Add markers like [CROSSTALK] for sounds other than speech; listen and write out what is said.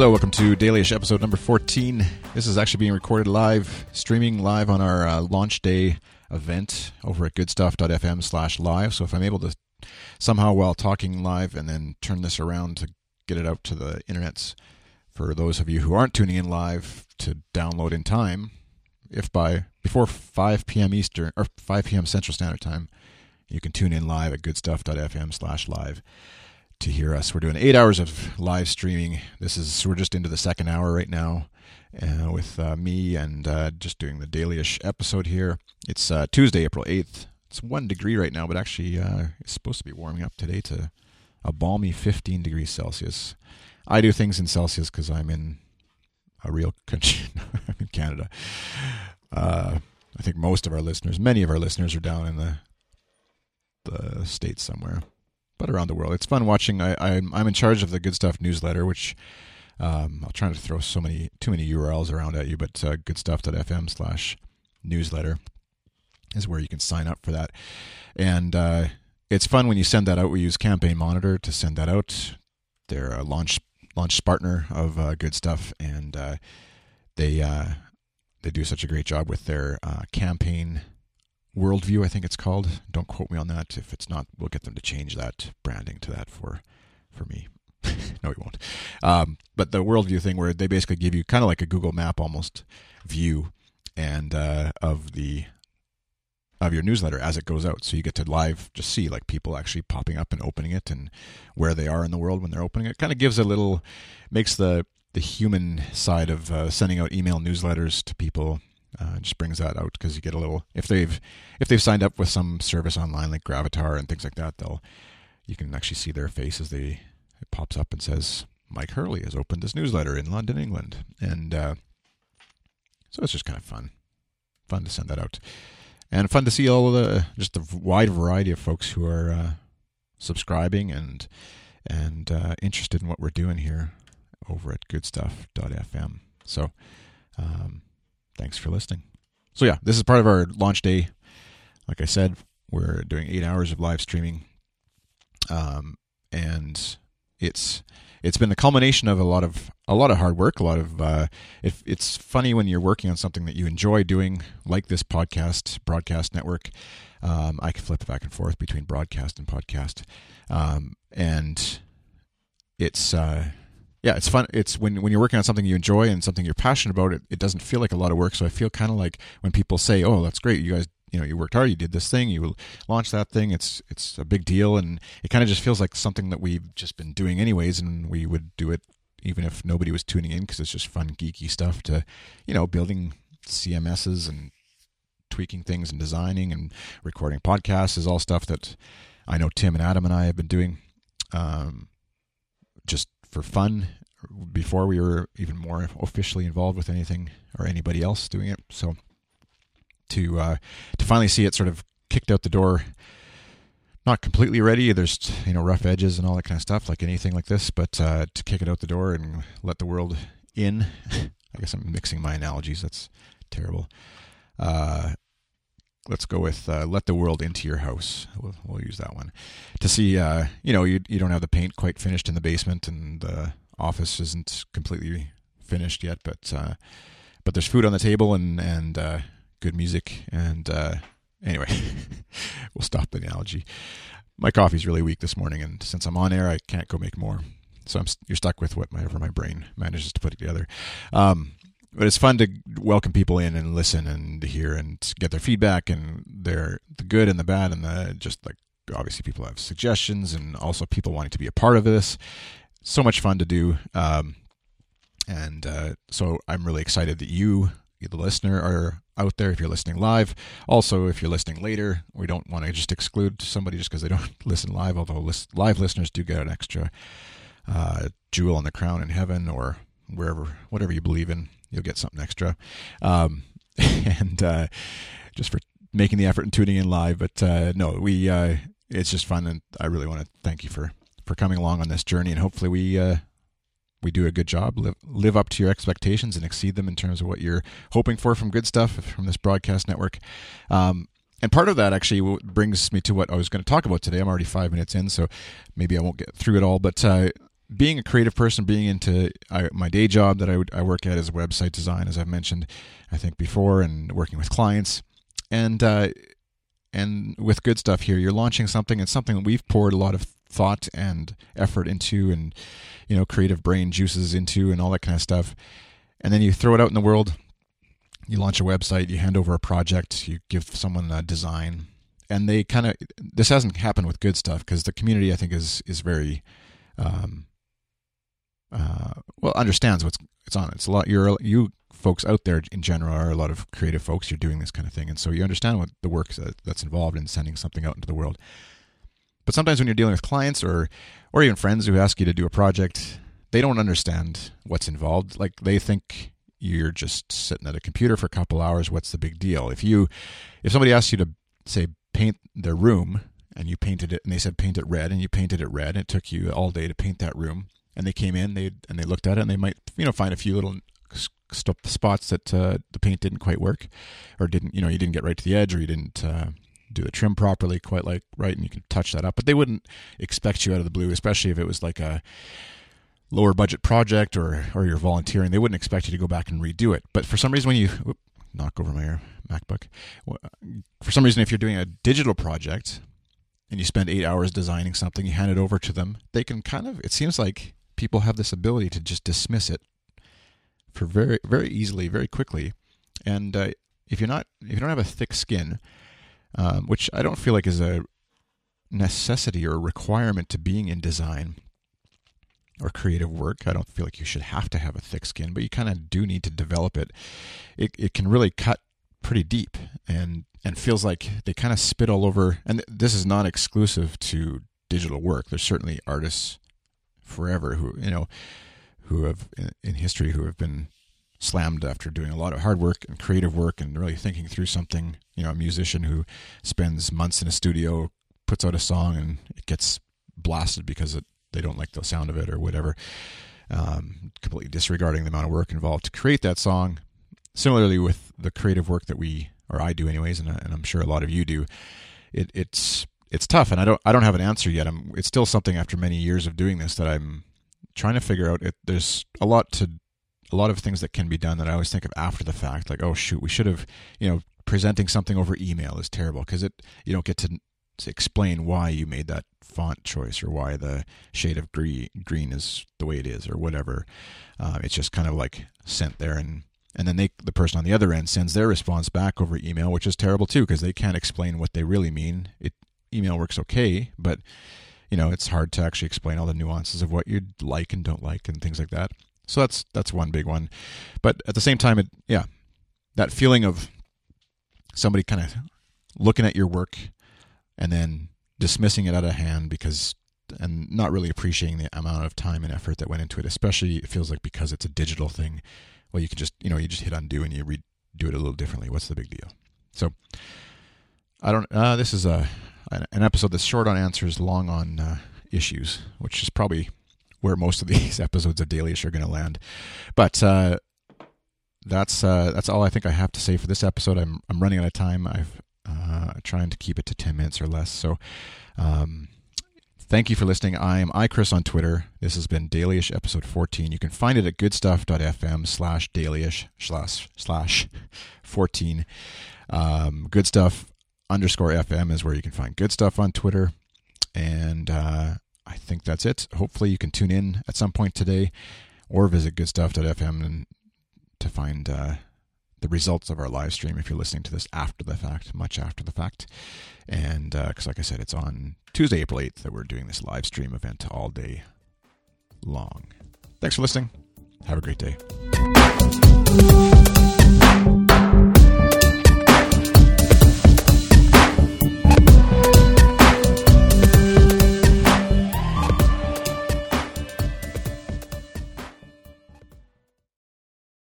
Hello, welcome to Dailyish episode number 14. This is actually being recorded live, streaming live on our uh, launch day event over at goodstuff.fm slash live. So if I'm able to somehow while talking live and then turn this around to get it out to the internets for those of you who aren't tuning in live to download in time, if by before 5 p.m. Eastern or 5 p.m. Central Standard Time, you can tune in live at goodstuff.fm slash live to hear us. We're doing eight hours of live streaming. This is we're just into the second hour right now, uh, with uh, me and uh, just doing the dailyish episode here. It's uh, Tuesday, April eighth. It's one degree right now, but actually uh, it's supposed to be warming up today to a balmy 15 degrees Celsius. I do things in Celsius because I'm in a real [LAUGHS] country. I'm in Canada. Uh, I think most of our listeners, many of our listeners, are down in the the states somewhere but around the world. It's fun watching. I, I'm I'm in charge of the Good Stuff newsletter, which um, I'll try not to throw so many too many URLs around at you, but uh, goodstuff.fm slash newsletter is where you can sign up for that. And uh, it's fun when you send that out. We use Campaign Monitor to send that out. They're a launch launch partner of uh, Good Stuff, and uh, they uh, they do such a great job with their uh, campaign worldview, I think it's called. Don't quote me on that. If it's not, we'll get them to change that branding to that for for me. [LAUGHS] no, we won't. Um, but the worldview thing, where they basically give you kind of like a Google Map almost view, and uh, of the of your newsletter as it goes out, so you get to live just see like people actually popping up and opening it, and where they are in the world when they're opening it. Kind of gives a little, makes the the human side of uh, sending out email newsletters to people uh, just brings that out because you get a little if they've if they've signed up with some service online like Gravatar and things like that, they'll you can actually see their face as they it pops up and says Mike Hurley has opened this newsletter in London, England, and uh, so it's just kind of fun, fun to send that out, and fun to see all the just the wide variety of folks who are uh, subscribing and and uh, interested in what we're doing here over at goodstuff.fm. So. Um, thanks for listening. So, yeah, this is part of our launch day. Like I said, we're doing eight hours of live streaming. Um, and it's it's been the culmination of a lot of a lot of hard work a lot of uh, it, it's funny when you're working on something that you enjoy doing like this podcast broadcast network um, i can flip back and forth between broadcast and podcast um, and it's uh, yeah, it's fun. It's when when you're working on something you enjoy and something you're passionate about. It, it doesn't feel like a lot of work. So I feel kind of like when people say, "Oh, that's great, you guys, you know, you worked hard, you did this thing, you launched that thing. It's it's a big deal, and it kind of just feels like something that we've just been doing anyways, and we would do it even if nobody was tuning in because it's just fun, geeky stuff to, you know, building CMSs and tweaking things and designing and recording podcasts is all stuff that I know Tim and Adam and I have been doing. Um, just for fun before we were even more officially involved with anything or anybody else doing it. So to uh, to finally see it sort of kicked out the door, not completely ready. There's you know rough edges and all that kind of stuff, like anything like this. But uh, to kick it out the door and let the world in, [LAUGHS] I guess I'm mixing my analogies. That's terrible. Uh, let's go with uh, let the world into your house. We'll, we'll use that one to see. Uh, you know, you you don't have the paint quite finished in the basement, and the office isn't completely finished yet, but uh, but there's food on the table and and uh, good music. And uh, anyway, [LAUGHS] we'll stop the analogy. My coffee's really weak this morning, and since I'm on air, I can't go make more. So I'm you're stuck with whatever my brain manages to put together. Um, but it's fun to welcome people in and listen and hear and get their feedback and their the good and the bad and the just like obviously people have suggestions and also people wanting to be a part of this. So much fun to do um, and uh, so i'm really excited that you the listener are out there if you're listening live. Also if you're listening later we don't want to just exclude somebody just because they don't [LAUGHS] listen live although list, live listeners do get an extra uh, jewel on the crown in heaven or wherever whatever you believe in you'll get something extra. Um, [LAUGHS] and uh, just for making the effort and tuning in live. But uh, no, we uh, it's just fun, and I really want to thank you for for coming along on this journey, and hopefully we. Uh, we do a good job, live, live up to your expectations and exceed them in terms of what you're hoping for from good stuff from this broadcast network. Um, and part of that actually brings me to what I was going to talk about today. I'm already five minutes in, so maybe I won't get through it all. But uh, being a creative person, being into I, my day job that I, I work at is website design, as I've mentioned, I think before, and working with clients, and uh, and with good stuff here, you're launching something. It's something that we've poured a lot of thought and effort into, and you know, creative brain juices into, and all that kind of stuff. And then you throw it out in the world. You launch a website. You hand over a project. You give someone a design, and they kind of. This hasn't happened with good stuff because the community, I think, is is very. Um, uh, well understands what's it's on. It's a lot. You're you folks out there in general are a lot of creative folks. You're doing this kind of thing, and so you understand what the work that, that's involved in sending something out into the world. But sometimes when you're dealing with clients or or even friends who ask you to do a project, they don't understand what's involved. Like they think you're just sitting at a computer for a couple hours. What's the big deal? If you if somebody asks you to say paint their room and you painted it and they said paint it red and you painted it red and it took you all day to paint that room and they came in, they and they looked at it, and they might you know find a few little spots that uh, the paint didn't quite work, or didn't you know you didn't get right to the edge, or you didn't uh, do the trim properly, quite like right, and you can touch that up. But they wouldn't expect you out of the blue, especially if it was like a lower budget project or or you're volunteering. They wouldn't expect you to go back and redo it. But for some reason, when you whoop, knock over my MacBook, for some reason, if you're doing a digital project and you spend eight hours designing something, you hand it over to them, they can kind of. It seems like people have this ability to just dismiss it for very very easily, very quickly. And uh, if you're not if you don't have a thick skin, um, which I don't feel like is a necessity or a requirement to being in design or creative work. I don't feel like you should have to have a thick skin, but you kind of do need to develop it. It it can really cut pretty deep and and feels like they kind of spit all over. And this is not exclusive to digital work. There's certainly artists forever who you know who have in history who have been slammed after doing a lot of hard work and creative work and really thinking through something. You know, a musician who spends months in a studio, puts out a song, and it gets blasted because it, they don't like the sound of it or whatever. Um, completely disregarding the amount of work involved to create that song. Similarly, with the creative work that we, or I do, anyways, and, and I'm sure a lot of you do, it, it's it's tough, and I don't I don't have an answer yet. I'm it's still something after many years of doing this that I'm trying to figure out. It, there's a lot to a lot of things that can be done that I always think of after the fact. Like, oh shoot, we should have you know presenting something over email is terrible because it you don't get to, explain why you made that font choice or why the shade of green green is the way it is or whatever. Uh, it's just kind of like sent there and and then they the person on the other end sends their response back over email which is terrible too because they can't explain what they really mean it email works okay, but you know it's hard to actually explain all the nuances of what you like and don't like and things like that. So that's that's one big one. But at the same time, it yeah, that feeling of somebody kind of looking at your work and then dismissing it out of hand because and not really appreciating the amount of time and effort that went into it especially it feels like because it's a digital thing well you can just you know you just hit undo and you redo it a little differently what's the big deal so i don't uh, this is a an episode that's short on answers, long on uh, issues, which is probably where most of [LAUGHS] these episodes of Dailyish are going to land. But uh, that's uh, that's all I think I have to say for this episode. I'm I'm running out of time. I've uh, trying to keep it to ten minutes or less. So. Um, thank you for listening. I am iChris on Twitter. This has been Dailyish episode 14. You can find it at goodstuff.fm slash dailyish slash slash 14. Um, good stuff underscore FM is where you can find good stuff on Twitter. And uh, I think that's it. Hopefully, you can tune in at some point today or visit goodstuff.fm and to find uh, the results of our live stream if you're listening to this after the fact, much after the fact. And because, uh, like I said, it's on Tuesday, April 8th that we're doing this live stream event all day long. Thanks for listening. Have a great day.